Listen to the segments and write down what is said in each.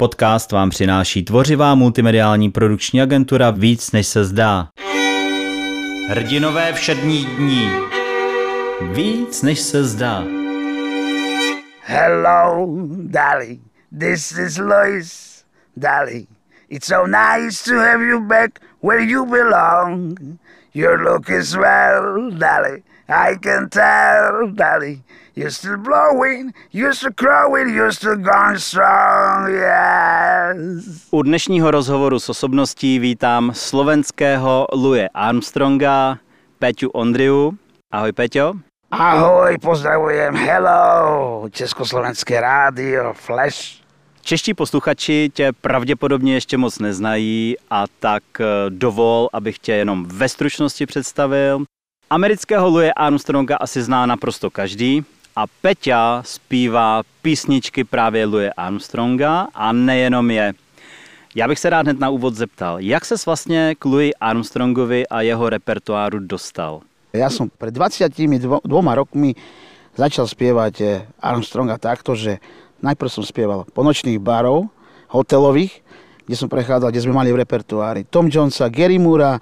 Podcast vám přináší tvořivá multimediální produkční agentura Víc než se zdá. Hrdinové všední dní. Víc než se zdá. Hello, Dolly. This is Lois. Dolly, it's so nice to have you back where you belong. Your look is well, Dolly. I can tell, Dolly. You're still blowing, you're still crowing, you're still going strong, yes. U dnešního rozhovoru s osobností vítám slovenského Luje Armstronga, Peťu Ondriu. Ahoj Peťo. Ahoj, pozdravujem, hello, Československé rádio, Flash. Čeští posluchači tě pravděpodobně ještě moc neznají a tak eh, dovol, abych tě jenom ve stručnosti představil. Amerického Louis Armstronga asi zná naprosto každý a Peťa zpívá písničky právě Louis Armstronga a nejenom je. Já bych se rád hned na úvod zeptal, jak ses vlastně k Louis Armstrongovi a jeho repertoáru dostal? Ja som pred 22 rokmi začal spievať eh, Armstronga takto, že najprv som spieval po nočných barov, hotelových, kde som prechádzal, kde sme mali v repertoári Tom Jonesa, Gary Moora,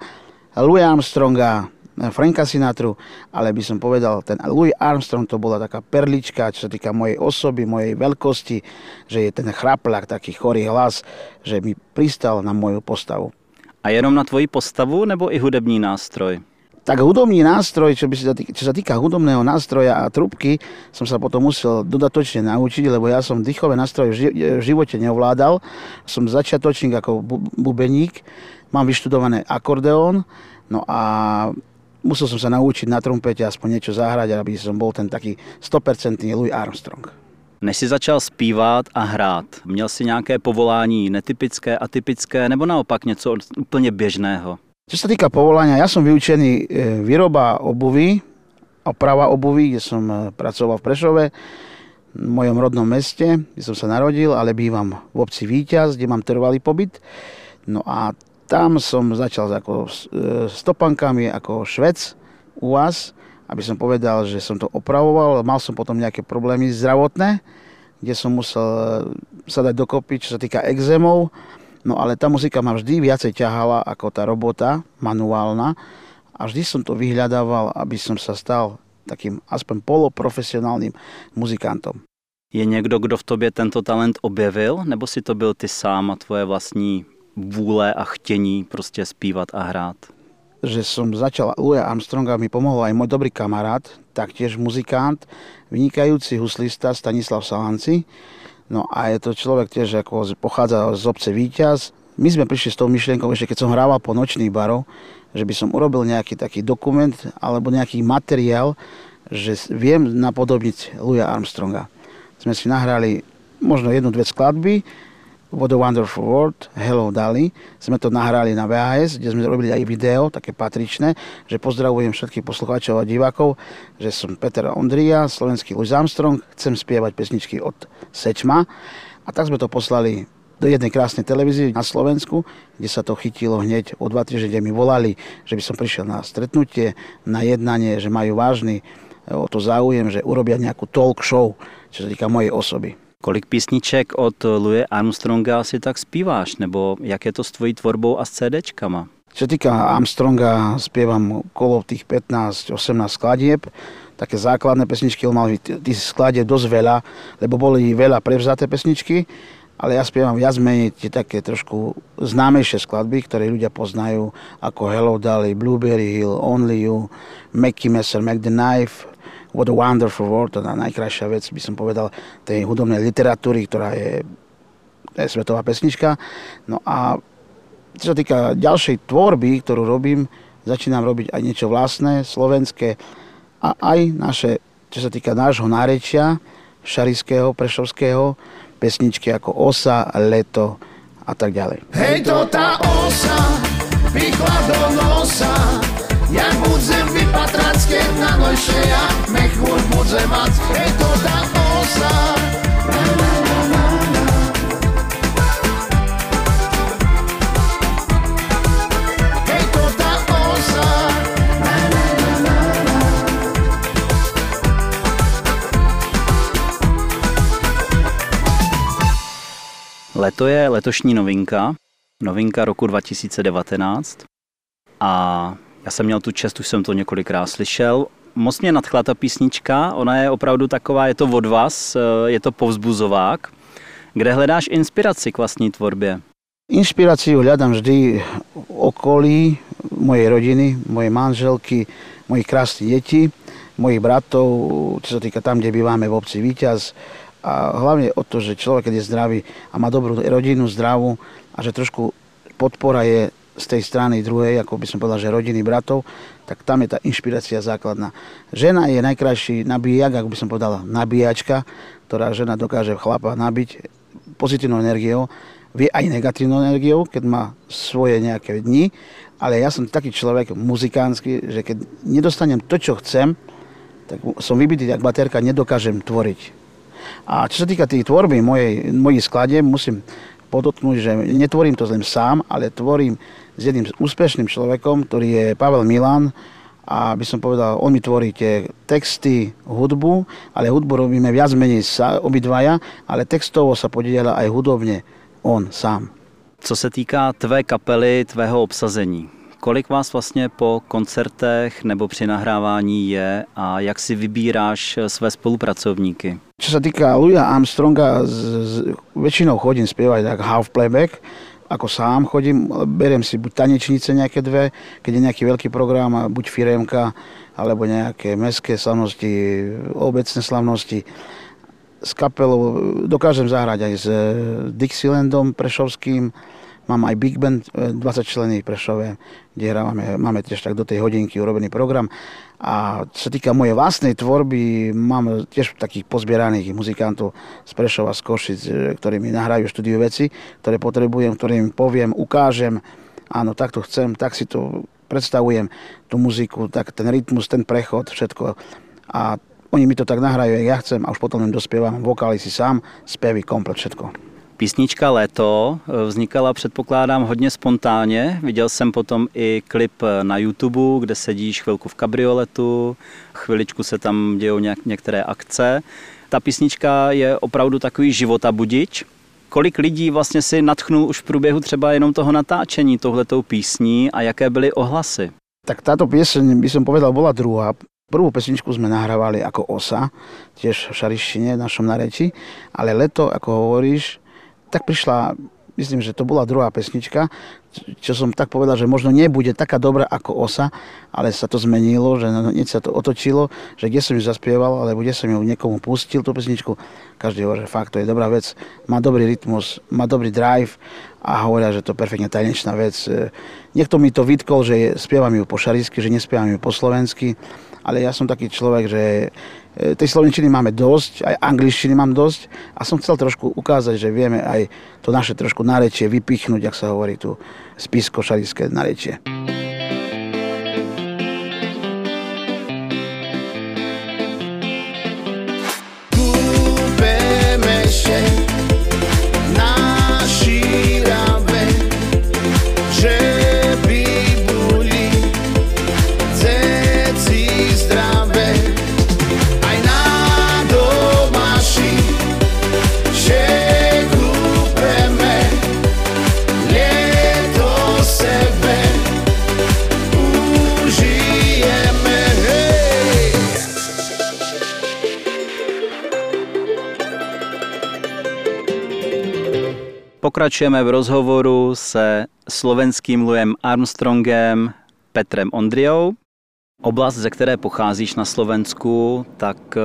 Louis Armstronga, Franka Sinatru, ale by som povedal, ten Louis Armstrong to bola taká perlička, čo sa týka mojej osoby, mojej veľkosti, že je ten chraplák, taký chorý hlas, že mi pristal na moju postavu. A jenom na tvoji postavu nebo i hudební nástroj? Tak hudobný nástroj, čo, by sa týka, čo sa týka hudobného nástroja a trubky, som sa potom musel dodatočne naučiť, lebo ja som dýchové nástroje v živote neovládal. Som začiatočník ako bubeník, mám vyštudované akordeón, no a musel som sa naučiť na trumpete aspoň niečo zahrať, aby som bol ten taký 100% Louis Armstrong. Než si začal zpívat a hrát, měl si nějaké povolání netypické, atypické nebo naopak něco úplně běžného? Čo sa týka povolania, ja som vyučený e, výroba obuvy, oprava obuvy, kde som e, pracoval v Prešove, v mojom rodnom meste, kde som sa narodil, ale bývam v obci Výťaz, kde mám trvalý pobyt. No a tam som začal ako e, stopankami, ako švec u vás, aby som povedal, že som to opravoval. Mal som potom nejaké problémy zdravotné, kde som musel e, sa dať dokopy, čo sa týka exémov. No ale tá muzika ma vždy viacej ťahala ako tá robota manuálna a vždy som to vyhľadával, aby som sa stal takým aspoň poloprofesionálnym muzikantom. Je někdo, kdo v tobě tento talent objevil, nebo si to byl ty sám a tvoje vlastní vůle a chtění prostě zpívat a hrát? Že som začal Louis Armstronga, mi pomohol aj môj dobrý kamarát, taktiež muzikant, vynikajúci huslista Stanislav Salanci. No a je to človek tiež, ako pochádza z obce Výťaz. My sme prišli s tou myšlienkou, ešte keď som hrával po nočných barov, že by som urobil nejaký taký dokument alebo nejaký materiál, že viem napodobniť Louis Armstronga. Sme si nahrali možno jednu, dve skladby, What a Wonderful World, Hello Dali. Sme to nahrali na VHS, kde sme robili aj video, také patričné, že pozdravujem všetkých poslucháčov a divákov, že som Peter Ondria, slovenský Louis Armstrong, chcem spievať pesničky od Sečma. A tak sme to poslali do jednej krásnej televízie na Slovensku, kde sa to chytilo hneď o dva týždne, kde mi volali, že by som prišiel na stretnutie, na jednanie, že majú vážny o to záujem, že urobia nejakú talk show, čo sa týka mojej osoby. Kolik písniček od Louis Armstronga si tak zpíváš, nebo jak je to s tvojí tvorbou a s CDčkama? Čo týka Armstronga, spievam kolo tých 15-18 skladieb. Také základné pesničky, on mal tých skladieb dosť veľa, lebo boli veľa prevzaté pesničky, ale ja spievam viac menej tie také trošku známejšie skladby, ktoré ľudia poznajú, ako Hello Dolly, Blueberry Hill, Only You, Mackie Messer, Mac the Knife, What a Wonderful World, to najkrajšia vec, by som povedal, tej hudobnej literatúry, ktorá je, je svetová pesnička. No a čo sa týka ďalšej tvorby, ktorú robím, začínam robiť aj niečo vlastné, slovenské a aj naše, čo sa týka nášho nárečia, šarického, prešovského, pesničky ako Osa, Leto a tak ďalej. Hej to tá osa, pichla do nosa, jak budem vypatrať, keď na nože ja mechúr budem mať, je to tá osa. Leto je letošní novinka, novinka roku 2019 a já jsem měl tu čest, už jsem to několikrát slyšel. Moc mě nadchla ta písnička, ona je opravdu taková, je to od vás, eh, je to povzbuzovák. Kde hledáš inspiraci k vlastní tvorbě? Inšpiráciu hľadám vždy okolí mojej rodiny, mojej manželky, mojich krásnych detí, mojich bratov, čo sa týka tam, kde bývame v obci Výťaz. A hlavne o to, že človek, keď je zdravý a má dobrú rodinu, zdravú a že trošku podpora je z tej strany druhej, ako by som povedal, že rodiny bratov, tak tam je tá inšpirácia základná. Žena je najkrajší nabíjak, ako by som povedal, nabíjačka, ktorá žena dokáže chlapa nabiť pozitívnou energiou, vie aj negatívnou energiou, keď má svoje nejaké dni, ale ja som taký človek muzikánsky, že keď nedostanem to, čo chcem, tak som vybitý jak baterka, nedokážem tvoriť. A čo sa týka tých tvorby mojej, mojich skladeb, musím podotknúť, že netvorím to len sám, ale tvorím s jedným úspešným človekom, ktorý je Pavel Milan a by som povedal, on mi tvorí tie texty, hudbu, ale hudbu robíme viac menej sa, obidvaja, ale textovo sa podiela aj hudobne on sám. Co se týká tvé kapely, tvého obsazení, kolik vás vlastně po koncertech nebo při nahrávání je a jak si vybíráš své spolupracovníky? Čo sa týka Louisa Armstronga, z, z, väčšinou chodím spievať tak half playback, ako sám chodím, beriem si buď tanečnice nejaké dve, keď je nejaký veľký program, buď firemka, alebo nejaké mestské slavnosti, obecné slavnosti. S kapelou dokážem zahrať aj s Dixielandom Prešovským, Mám aj Big Band, 20 e, členy Prešove, kde hrávame, máme tiež tak do tej hodinky urobený program. A čo sa týka mojej vlastnej tvorby, mám tiež takých pozbieraných muzikantov z Prešova, z Košic, e, ktorí mi nahrajú štúdiu veci, ktoré potrebujem, ktorým poviem, ukážem, áno, takto chcem, tak si to predstavujem, tú muziku, tak ten rytmus, ten prechod, všetko. A oni mi to tak nahrajú, jak ja chcem a už potom im dospievam vokály si sám, spevy, komplet všetko. Písnička Léto eh, vznikala, předpokládám, hodně spontánně. Viděl jsem potom i klip na YouTube, kde sedíš chvilku v kabrioletu, chviličku se tam dějou nějak, některé akce. Ta písnička je opravdu takový života budič. Kolik lidí vlastně si natchnul už v průběhu třeba jenom toho natáčení tohletou písní a jaké byly ohlasy? Tak táto pieseň, by som povedal, bola druhá. Prvú pesničku sme nahrávali ako osa, tiež v šarištine, v našom nareči, ale leto, ako hovoríš, tak prišla, myslím, že to bola druhá pesnička, čo som tak povedal, že možno nebude taká dobrá ako Osa, ale sa to zmenilo, že hneď sa to otočilo, že kde som ju zaspieval, alebo kde som ju niekomu pustil, tú pesničku, každý hovorí, že fakt, to je dobrá vec, má dobrý rytmus, má dobrý drive a hovoria, že to je perfektne tanečná vec. Niekto mi to vytkol, že spievam ju po šarísky, že nespievam ju po slovensky, ale ja som taký človek, že E, tej slovenčiny máme dosť, aj angličtiny mám dosť a som chcel trošku ukázať, že vieme aj to naše trošku narečie vypichnúť, ak sa hovorí tu spisko-šarické narečie. Pokračujeme v rozhovoru se slovenským Louisem Armstrongem Petrem Ondriou. Oblast, ze které pocházíš na Slovensku, tak eh,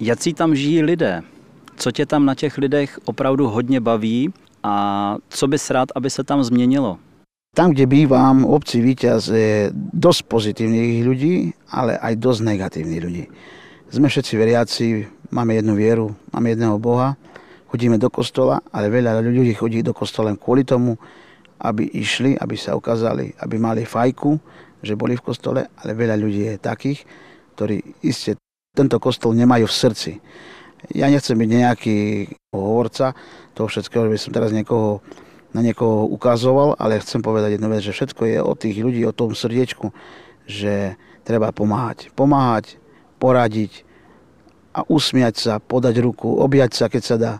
jaký tam žijí lidé? Co tě tam na těch lidech opravdu hodně baví a co bys rád, aby se tam změnilo? Tam, kde bývam, obci Víťaz je dosť pozitívnych ľudí, ale aj dosť negatívnych ľudí. Sme všetci veriaci, máme jednu vieru, máme jedného Boha chodíme do kostola, ale veľa ľudí chodí do kostola len kvôli tomu, aby išli, aby sa ukázali, aby mali fajku, že boli v kostole, ale veľa ľudí je takých, ktorí iste tento kostol nemajú v srdci. Ja nechcem byť nejaký hovorca toho všetkého, že by som teraz niekoho, na niekoho ukazoval, ale chcem povedať jednu vec, že všetko je o tých ľudí, o tom srdiečku, že treba pomáhať. Pomáhať, poradiť a usmiať sa, podať ruku, objať sa, keď sa dá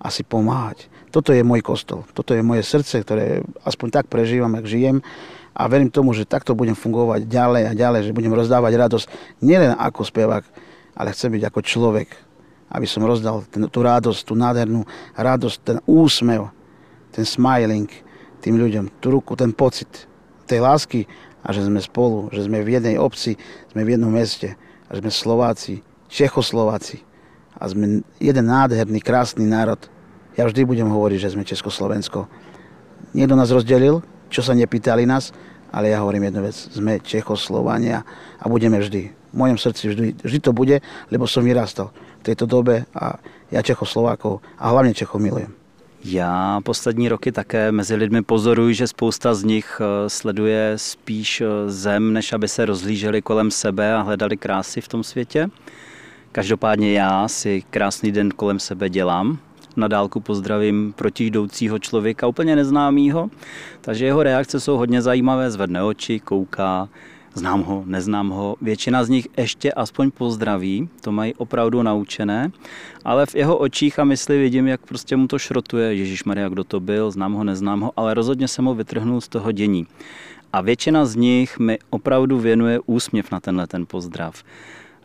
asi pomáhať. Toto je môj kostol, toto je moje srdce, ktoré aspoň tak prežívam, ak žijem. A verím tomu, že takto budem fungovať ďalej a ďalej, že budem rozdávať radosť nielen ako spevák, ale chcem byť ako človek, aby som rozdal ten, tú radosť, tú nádhernú radosť, ten úsmev, ten smiling tým ľuďom, tú ruku, ten pocit tej lásky a že sme spolu, že sme v jednej obci, sme v jednom meste a že sme Slováci, Čechoslováci a sme jeden nádherný, krásny národ. Ja vždy budem hovoriť, že sme Československo. Niekto nás rozdelil, čo sa nepýtali nás, ale ja hovorím jednu vec, sme Čechoslovania a budeme vždy. V mojom srdci vždy, vždy to bude, lebo som vyrastal v tejto dobe a ja Čechoslovákov a hlavne Čechov milujem. Já poslední roky také mezi lidmi pozoruji, že spousta z nich eh, sleduje spíš eh, zem, než aby se rozhlíželi kolem sebe a hledali krásy v tom světě. Každopádně já si krásný den kolem sebe dělám, na dálku pozdravím protijdoucího člověka, úplně neznámýho, takže jeho reakce jsou hodně zajímavé, zvedne oči, kouká, znám ho, neznám ho. Většina z nich ještě aspoň pozdraví, to mají opravdu naučené, ale v jeho očích a mysli vidím, jak prostě mu to šrotuje. Ježíš Maria, kdo to byl, znám ho, neznám ho, ale rozhodně jsem ho vytrhnul z toho dění. A většina z nich mi opravdu věnuje úsměv na tenhle ten pozdrav.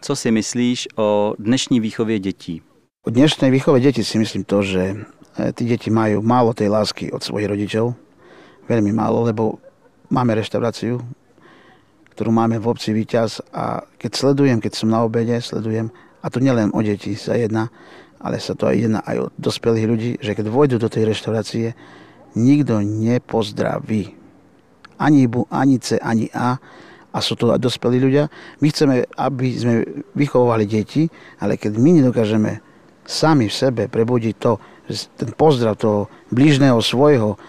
Co si myslíš o dnešní výchově dětí? O dnešnej výchove detí si myslím to, že e, tí deti majú málo tej lásky od svojich rodičov. Veľmi málo, lebo máme reštauráciu, ktorú máme v obci Výťaz a keď sledujem, keď som na obede, sledujem, a to nielen o deti sa jedná, ale sa to aj jedná aj o dospelých ľudí, že keď vojdu do tej reštaurácie, nikto nepozdraví. Ani Bu, ani C, ani A a sú to aj dospelí ľudia. My chceme, aby sme vychovovali deti, ale keď my nedokážeme sami v sebe prebudiť to, ten pozdrav toho blížneho svojho,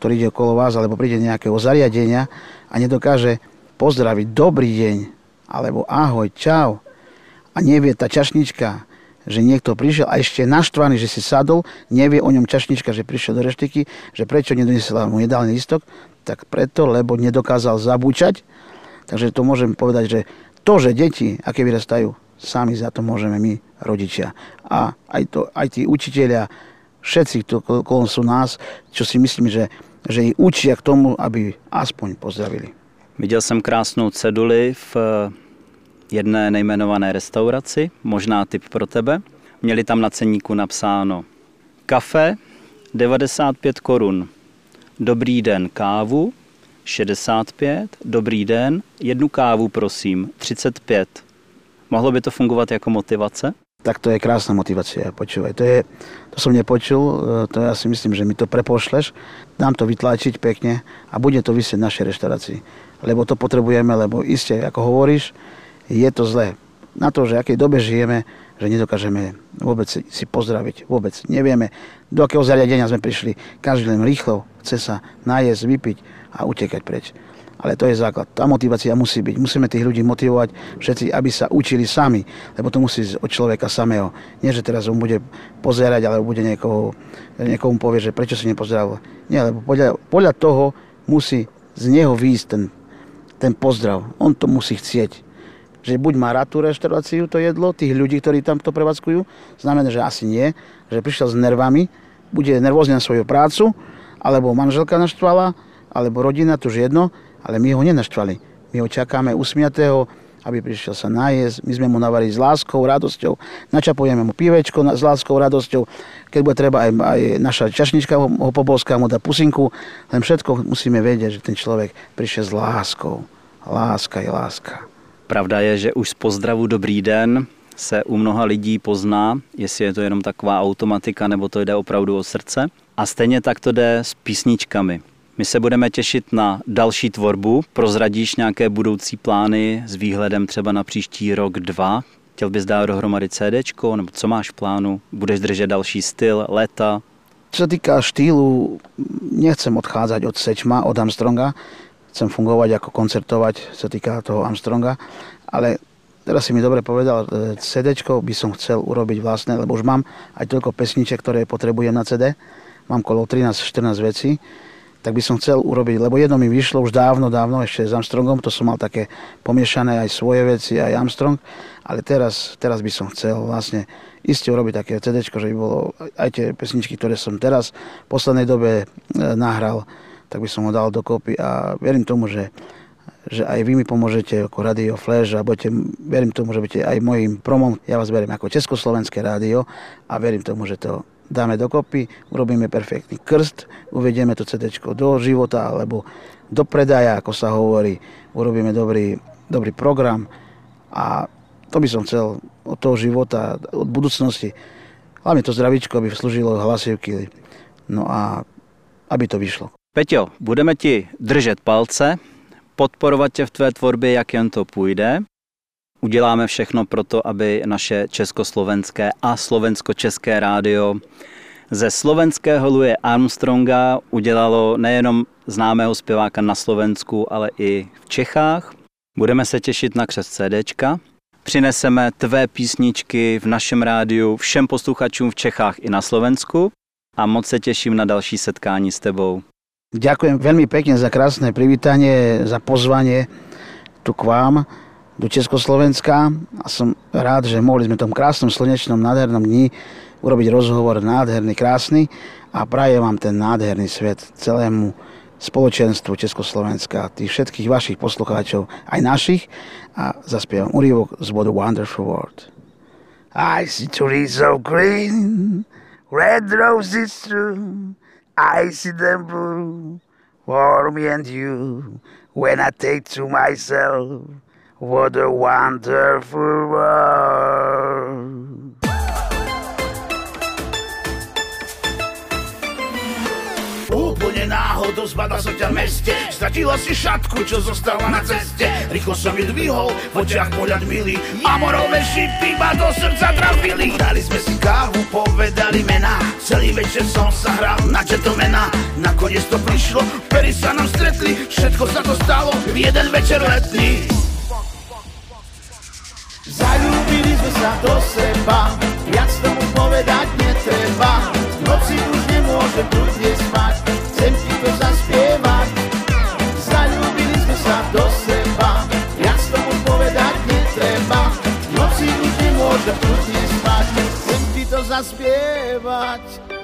ktorý ide okolo vás, alebo príde nejakého zariadenia a nedokáže pozdraviť dobrý deň, alebo ahoj, čau, a nevie tá čašnička, že niekto prišiel a ešte naštvaný, že si sadol, nevie o ňom čašnička, že prišiel do reštiky, že prečo nedoniesla mu jedálny listok, tak preto, lebo nedokázal zabúčať. Takže to môžem povedať, že to, že deti, aké vyrastajú, sami za to môžeme my, rodičia. A aj, to, aj tí učiteľia, všetci, kolom sú nás, čo si myslím, že, že ich učia k tomu, aby aspoň pozdravili. Viděl jsem krásnou ceduli v jedné nejmenované restauraci, možná tip pro tebe. Měli tam na ceníku napsáno kafe 95 korun, dobrý den kávu 65, dobrý den, jednu kávu prosím 35. Mohlo by to fungovat jako motivace? Tak to je krásna motivácia, počúvaj. To, je, to som nepočul, e, to ja si myslím, že mi to prepošleš, dám to vytlačiť pekne a bude to vysieť v našej reštaurácii. Lebo to potrebujeme, lebo iste, ako hovoríš, je to zlé. Na to, že akej dobe žijeme, že nedokážeme vôbec si pozdraviť. Vôbec nevieme, do akého zariadenia sme prišli. Každý len rýchlo chce sa najesť, vypiť a utekať preč. Ale to je základ. Tá motivácia musí byť. Musíme tých ľudí motivovať všetci, aby sa učili sami. Lebo to musí ísť od človeka samého. Nie, že teraz on bude pozerať, alebo bude niekoho, niekomu povie, že prečo si nepozeral. Nie, lebo podľa, podľa toho musí z neho výjsť ten, ten pozdrav. On to musí chcieť. Že buď má rád tú reštauráciu, to jedlo, tých ľudí, ktorí tam to prevádzkujú, znamená, že asi nie, že prišiel s nervami, bude nervózny na svoju prácu, alebo manželka naštvala, alebo rodina, to už jedno, ale my ho nenaštvali. My ho čakáme usmiatého, aby prišiel sa najesť. My sme mu navarili s láskou, radosťou. Načapujeme mu pivečko s láskou, radosťou. Keď bude treba, aj, aj naša čašnička ho, ho mu dá pusinku. Len všetko musíme vedieť, že ten človek prišiel s láskou. Láska je láska. Pravda je, že už z pozdravu dobrý den se u mnoha lidí pozná, jestli je to jenom taková automatika, nebo to jde opravdu o srdce. A stejně tak to jde s písničkami. My se budeme těšit na další tvorbu. Prozradíš nějaké budoucí plány s výhledem třeba na příští rok, dva? Chtěl bys dát dohromady CD, nebo co máš v plánu? Budeš držet další styl, léta? Čo sa týka štýlu, nechcem odchádzať od Sečma, od Armstronga. Chcem fungovať ako koncertovať, sa týka toho Armstronga. Ale teraz si mi dobre povedal, e, CD by som chcel urobiť vlastné, lebo už mám aj toľko pesniček, ktoré potrebujem na CD. Mám kolo 13-14 vecí tak by som chcel urobiť, lebo jedno mi vyšlo už dávno, dávno, ešte s Armstrongom, to som mal také pomiešané aj svoje veci, aj Armstrong, ale teraz, teraz by som chcel vlastne iste urobiť také CD, že by bolo aj tie pesničky, ktoré som teraz v poslednej dobe e, nahral, tak by som ho dal dokopy a verím tomu, že že aj vy mi pomôžete ako Radio Flash a budete, verím tomu, že budete aj mojim promom. Ja vás beriem ako Československé rádio a verím tomu, že to dáme dokopy, urobíme perfektný krst, uvedieme to CD do života alebo do predaja, ako sa hovorí, urobíme dobrý, dobrý program a to by som chcel od toho života, od budúcnosti. Hlavne to zdravíčko, aby slúžilo hlasivky. No a aby to vyšlo. Peťo, budeme ti držet palce, podporovat tě v tvé tvorbě, jak jen to půjde. Uděláme všechno pro to, aby naše československé a slovensko-české rádio ze slovenského Louis Armstronga udělalo nejenom známého zpěváka na Slovensku, ale i v Čechách. Budeme se těšit na křes CDčka. Přineseme tvé písničky v našem rádiu všem posluchačům v Čechách i na Slovensku a moc se těším na další setkání s tebou. Ďakujem veľmi pekne za krásne privítanie, za pozvanie tu k vám do Československa. A som rád, že mohli sme v tom krásnom, slnečnom, nádhernom dni urobiť rozhovor nádherný, krásny. A prajem vám ten nádherný svet celému spoločenstvu Československa, tých všetkých vašich poslucháčov, aj našich. A zaspievam úrivok z bodu Wonderful World. I see trees so green, red roses true, I see them blue for me and you when I take to myself What a wonderful world. Náhodou zbadal som ťa meste. Stratila si šatku, čo zostala na ceste. Rýchlo som ju dvihol, v očiach pohľad milý Amorové šipy ma do srdca trafili. Dali sme si kávu, povedali mená. Celý večer som sa hral na gentlemana. Nakoniec to prišlo, pery sa nám stretli. Všetko sa to stalo v jeden večer letný. Zalúbili sme sa do seba, viac tomu povedať netreba. V noci už nemôžem kľudne spať, to zaspievať. Zalúbili sme sa do seba, viac tomu povedať netreba. Noci už nemôžem kľudne spať, chcem ti to zaspievať.